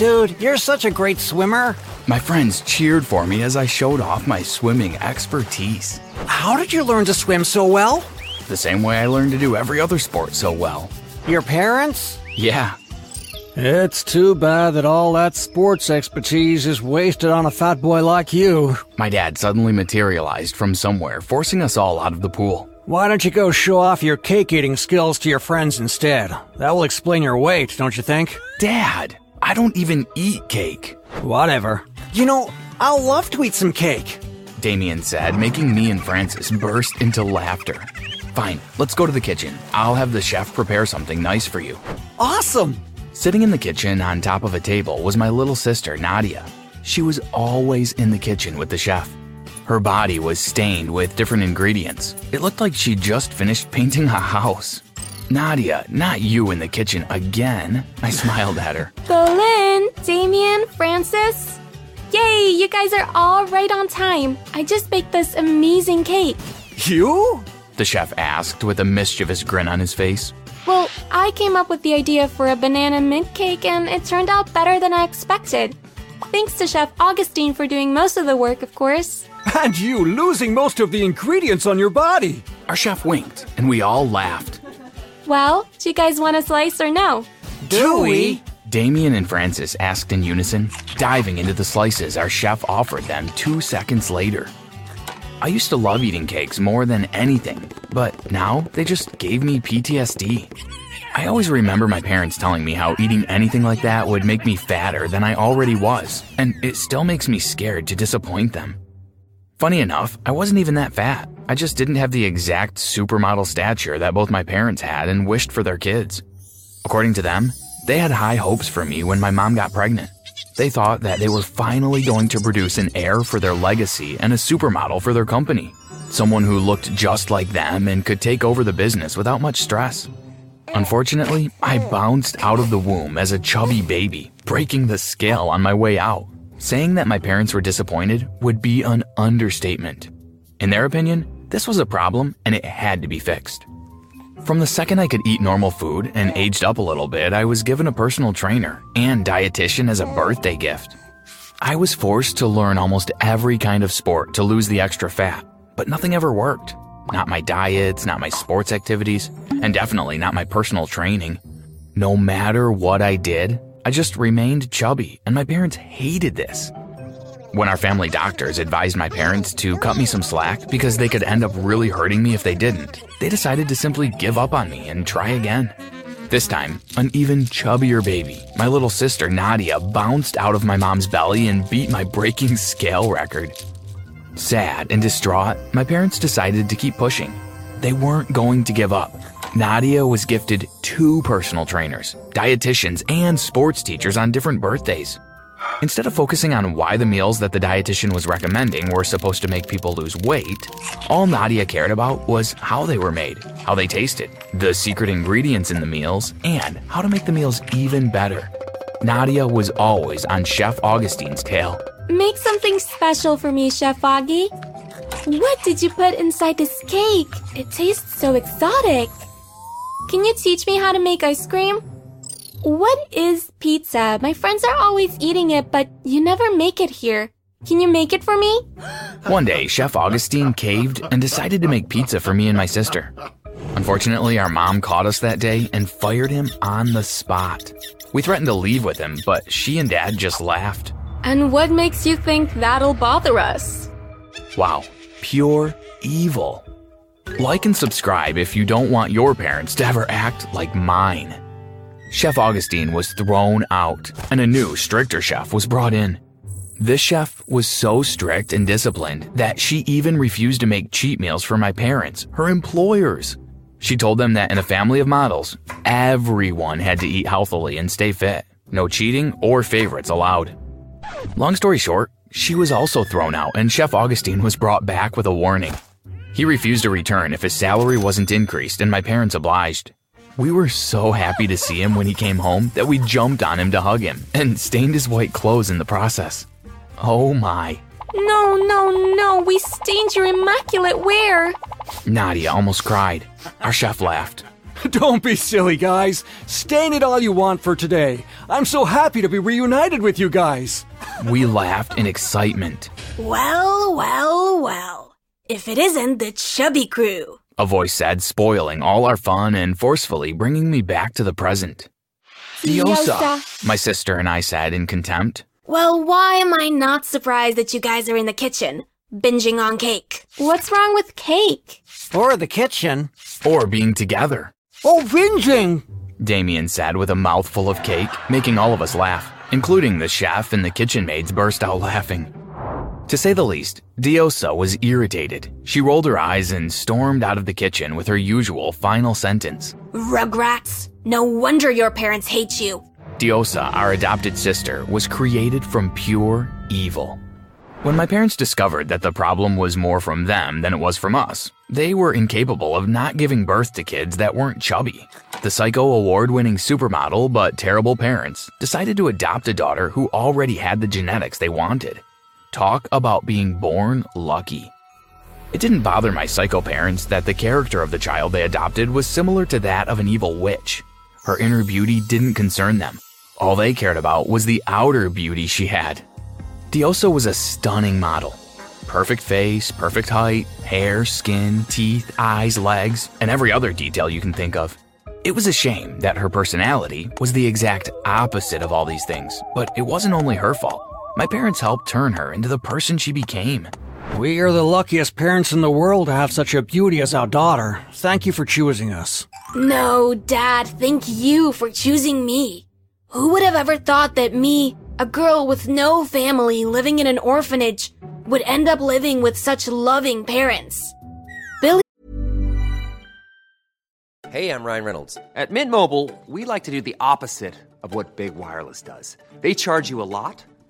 Dude, you're such a great swimmer. My friends cheered for me as I showed off my swimming expertise. How did you learn to swim so well? The same way I learned to do every other sport so well. Your parents? Yeah. It's too bad that all that sports expertise is wasted on a fat boy like you. My dad suddenly materialized from somewhere, forcing us all out of the pool. Why don't you go show off your cake eating skills to your friends instead? That will explain your weight, don't you think? Dad, I don't even eat cake. Whatever. You know, I'll love to eat some cake. Damian said, making me and Francis burst into laughter. Fine, let's go to the kitchen. I'll have the chef prepare something nice for you. Awesome! Sitting in the kitchen on top of a table was my little sister, Nadia. She was always in the kitchen with the chef. Her body was stained with different ingredients. It looked like she just finished painting a house. Nadia, not you in the kitchen again. I smiled at her. Bolin, Damian, Francis. Yay, you guys are all right on time. I just baked this amazing cake. You? The chef asked with a mischievous grin on his face. Well, I came up with the idea for a banana mint cake and it turned out better than I expected. Thanks to Chef Augustine for doing most of the work, of course. And you losing most of the ingredients on your body. Our chef winked, and we all laughed. Well, do you guys want a slice or no? Do we? Damian and Francis asked in unison, diving into the slices our chef offered them two seconds later. I used to love eating cakes more than anything, but now they just gave me PTSD. I always remember my parents telling me how eating anything like that would make me fatter than I already was, and it still makes me scared to disappoint them. Funny enough, I wasn't even that fat. I just didn't have the exact supermodel stature that both my parents had and wished for their kids. According to them, they had high hopes for me when my mom got pregnant. They thought that they were finally going to produce an heir for their legacy and a supermodel for their company. Someone who looked just like them and could take over the business without much stress. Unfortunately, I bounced out of the womb as a chubby baby, breaking the scale on my way out. Saying that my parents were disappointed would be an understatement. In their opinion, this was a problem and it had to be fixed. From the second I could eat normal food and aged up a little bit, I was given a personal trainer and dietitian as a birthday gift. I was forced to learn almost every kind of sport to lose the extra fat, but nothing ever worked. Not my diets, not my sports activities, and definitely not my personal training. No matter what I did, I just remained chubby, and my parents hated this. When our family doctors advised my parents to cut me some slack because they could end up really hurting me if they didn't, they decided to simply give up on me and try again. This time, an even chubbier baby, my little sister Nadia, bounced out of my mom's belly and beat my breaking scale record. Sad and distraught, my parents decided to keep pushing. They weren't going to give up. Nadia was gifted two personal trainers, dietitians, and sports teachers on different birthdays. Instead of focusing on why the meals that the dietitian was recommending were supposed to make people lose weight, all Nadia cared about was how they were made, how they tasted, the secret ingredients in the meals, and how to make the meals even better. Nadia was always on Chef Augustine's tail. Make something special for me, Chef Augie. What did you put inside this cake? It tastes so exotic. Can you teach me how to make ice cream? What is pizza? My friends are always eating it, but you never make it here. Can you make it for me? One day, Chef Augustine caved and decided to make pizza for me and my sister. Unfortunately, our mom caught us that day and fired him on the spot. We threatened to leave with him, but she and dad just laughed. And what makes you think that'll bother us? Wow, pure evil. Like and subscribe if you don't want your parents to ever act like mine. Chef Augustine was thrown out, and a new, stricter chef was brought in. This chef was so strict and disciplined that she even refused to make cheat meals for my parents, her employers. She told them that in a family of models, everyone had to eat healthily and stay fit. No cheating or favorites allowed. Long story short, she was also thrown out, and Chef Augustine was brought back with a warning. He refused to return if his salary wasn't increased, and my parents obliged. We were so happy to see him when he came home that we jumped on him to hug him and stained his white clothes in the process. Oh my. No, no, no, we stained your immaculate wear. Nadia almost cried. Our chef laughed. Don't be silly, guys. Stain it all you want for today. I'm so happy to be reunited with you guys. We laughed in excitement. Well, well, well. If it isn't the chubby crew. A voice said, spoiling all our fun and forcefully bringing me back to the present. Diosa. my sister and I said in contempt. Well, why am I not surprised that you guys are in the kitchen, binging on cake? What's wrong with cake? Or the kitchen. Or being together, Oh, binging! Damian said with a mouthful of cake, making all of us laugh, including the chef and the kitchen maids burst out laughing. To say the least, Diosa was irritated. She rolled her eyes and stormed out of the kitchen with her usual final sentence. Rugrats. No wonder your parents hate you. Diosa, our adopted sister, was created from pure evil. When my parents discovered that the problem was more from them than it was from us, they were incapable of not giving birth to kids that weren't chubby. The Psycho award winning supermodel but terrible parents decided to adopt a daughter who already had the genetics they wanted. Talk about being born lucky. It didn't bother my psycho parents that the character of the child they adopted was similar to that of an evil witch. Her inner beauty didn't concern them. All they cared about was the outer beauty she had. Diosa was a stunning model. Perfect face, perfect height, hair, skin, teeth, eyes, legs, and every other detail you can think of. It was a shame that her personality was the exact opposite of all these things, but it wasn't only her fault. My parents helped turn her into the person she became. We are the luckiest parents in the world to have such a beauty as our daughter. Thank you for choosing us. No, Dad, thank you for choosing me. Who would have ever thought that me, a girl with no family living in an orphanage, would end up living with such loving parents? Billy Hey, I'm Ryan Reynolds. At Mint Mobile, we like to do the opposite of what Big Wireless does. They charge you a lot,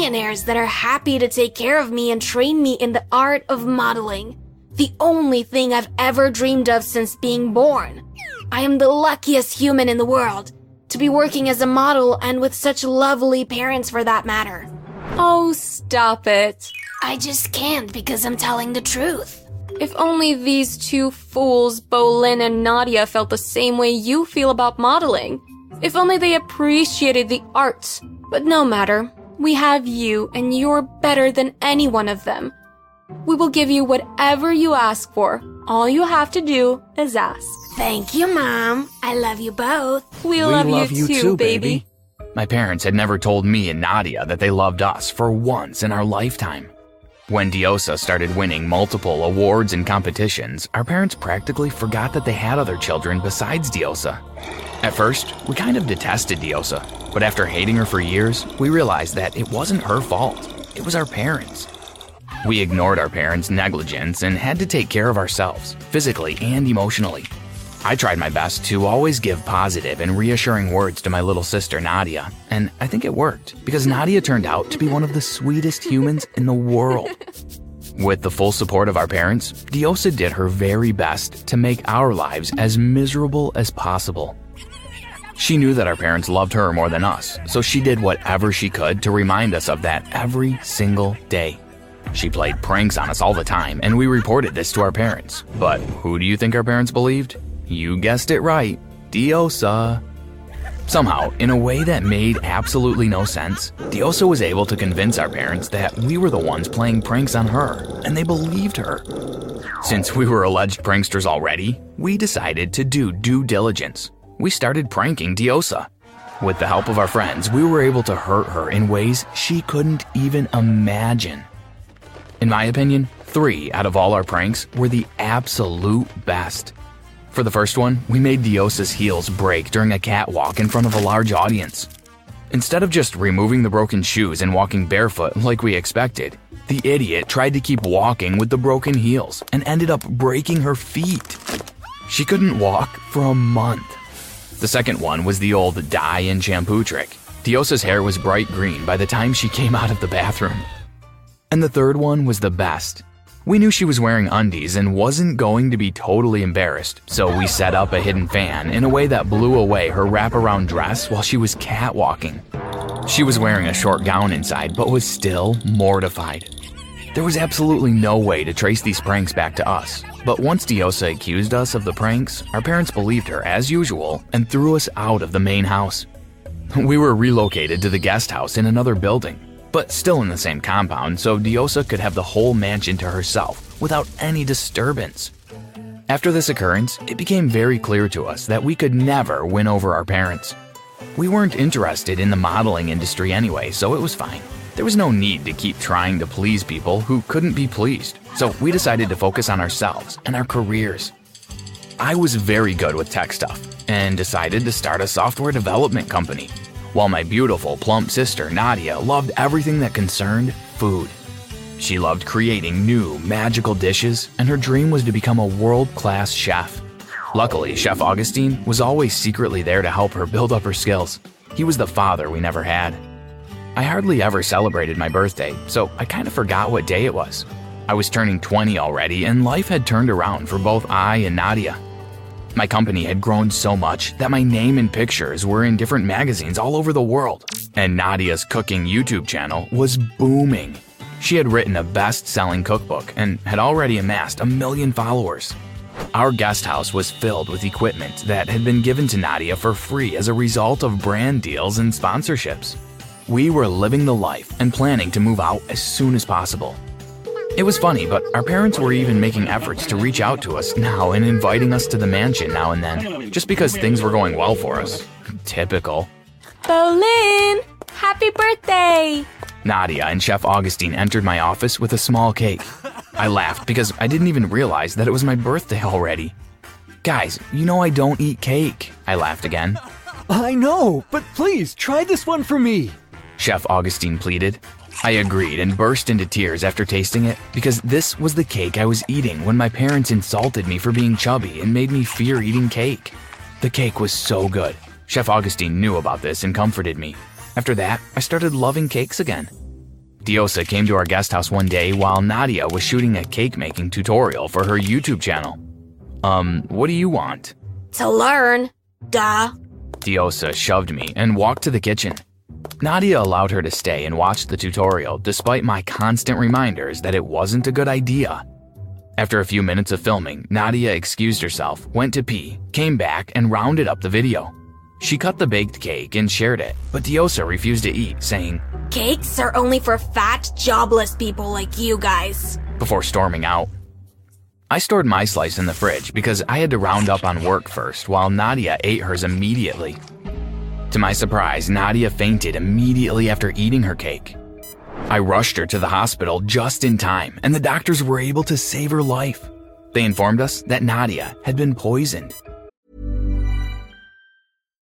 Millionaires that are happy to take care of me and train me in the art of modeling. The only thing I've ever dreamed of since being born. I am the luckiest human in the world to be working as a model and with such lovely parents for that matter. Oh, stop it. I just can't because I'm telling the truth. If only these two fools, Bolin and Nadia, felt the same way you feel about modeling. If only they appreciated the arts. But no matter. We have you, and you're better than any one of them. We will give you whatever you ask for. All you have to do is ask. Thank you, Mom. I love you both. We, love, you, too, baby. My parents had never told me and Nadia that they loved us for once in our lifetime. When Diosa started winning multiple awards and competitions, our parents practically forgot that they had other children besides Diosa. At first, we kind of detested Diosa, but after hating her for years, we realized that it wasn't her fault. It was our parents. We ignored our parents' negligence and had to take care of ourselves, physically and emotionally. I tried my best to always give positive and reassuring words to my little sister Nadia, and I think it worked because Nadia turned out to be one of the sweetest humans in the world. With the full support of our parents, Diosa did her very best to make our lives as miserable as possible. She knew that our parents loved her more than us, so she did whatever she could to remind us of that every single day. She played pranks on us all the time, and we reported this to our parents. But who do you think our parents believed? You guessed it right Diosa. Somehow, in a way that made absolutely no sense, Diosa was able to convince our parents that we were the ones playing pranks on her, and they believed her. Since we were alleged pranksters already, we decided to do due diligence. We started pranking Diosa. With the help of our friends, we were able to hurt her in ways she couldn't even imagine. In my opinion, three out of all our pranks were the absolute best. For the first one, we made Diosa's heels break during a catwalk in front of a large audience. Instead of just removing the broken shoes and walking barefoot like we expected, the idiot tried to keep walking with the broken heels and ended up breaking her feet. She couldn't walk for a month. The second one was the old dye and shampoo trick. Diosa's hair was bright green by the time she came out of the bathroom. And the third one was the best. We knew she was wearing undies and wasn't going to be totally embarrassed, so we set up a hidden fan in a way that blew away her wraparound dress while she was catwalking. She was wearing a short gown inside, but was still mortified. There was absolutely no way to trace these pranks back to us, but once Diosa accused us of the pranks, our parents believed her as usual and threw us out of the main house. We were relocated to the guest house in another building, but still in the same compound, so Diosa could have the whole mansion to herself without any disturbance. After this occurrence, it became very clear to us that we could never win over our parents. We weren't interested in the modeling industry anyway, so it was fine. There was no need to keep trying to please people who couldn't be pleased, so we decided to focus on ourselves and our careers. I was very good with tech stuff and decided to start a software development company while my beautiful, plump sister, Nadia, loved everything that concerned food. She loved creating new, magical dishes, and her dream was to become a world class chef. Luckily, Chef Augustine was always secretly there to help her build up her skills. He was the father we never had. I hardly ever celebrated my birthday, so I kind of forgot what day it was. I was turning 20 already, and life had turned around for both I and Nadia. My company had grown so much that my name and pictures were in different magazines all over the world, and Nadia's cooking YouTube channel was booming. She had written a best selling cookbook and had already amassed a million followers. Our guest house was filled with equipment that had been given to Nadia for free as a result of brand deals and sponsorships. We were living the life and planning to move out as soon as possible. It was funny, but our parents were even making efforts to reach out to us now and inviting us to the mansion now and then, just because things were going well for us. Typical. Bolin! Happy birthday! Nadia and Chef Augustine entered my office with a small cake. I laughed because I didn't even realize that it was my birthday already. Guys, you know I don't eat cake. I laughed again. I know, but please try this one for me. Chef Augustine pleaded. I agreed and burst into tears after tasting it because this was the cake I was eating when my parents insulted me for being chubby and made me fear eating cake. The cake was so good. Chef Augustine knew about this and comforted me. After that, I started loving cakes again. Diosa came to our guest house one day while Nadia was shooting a cake making tutorial for her YouTube channel. Um, what do you want? To learn. Duh. Diosa shoved me and walked to the kitchen. Nadia allowed her to stay and watch the tutorial despite my constant reminders that it wasn't a good idea. After a few minutes of filming, Nadia excused herself, went to pee, came back, and rounded up the video. She cut the baked cake and shared it, but Diosa refused to eat, saying, Cakes are only for fat, jobless people like you guys. Before storming out. I stored my slice in the fridge because I had to round up on work first while Nadia ate hers immediately. To my surprise, Nadia fainted immediately after eating her cake. I rushed her to the hospital just in time, and the doctors were able to save her life. They informed us that Nadia had been poisoned.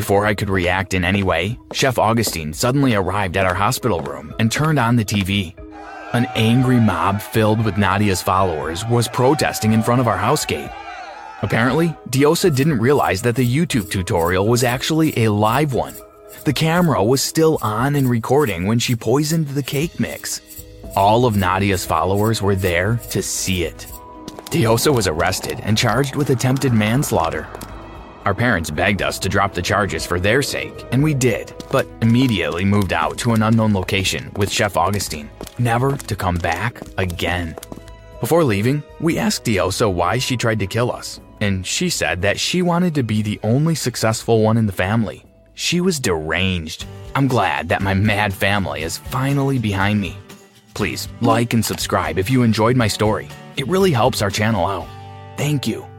Before I could react in any way, Chef Augustine suddenly arrived at our hospital room and turned on the TV. An angry mob filled with Nadia's followers was protesting in front of our house gate. Apparently, Diosa didn't realize that the YouTube tutorial was actually a live one. The camera was still on and recording when she poisoned the cake mix. All of Nadia's followers were there to see it. Diosa was arrested and charged with attempted manslaughter. Our parents begged us to drop the charges for their sake, and we did, but immediately moved out to an unknown location with Chef Augustine, never to come back again. Before leaving, we asked Diosa why she tried to kill us, and she said that she wanted to be the only successful one in the family. She was deranged. I'm glad that my mad family is finally behind me. Please like and subscribe if you enjoyed my story. It really helps our channel out. Thank you.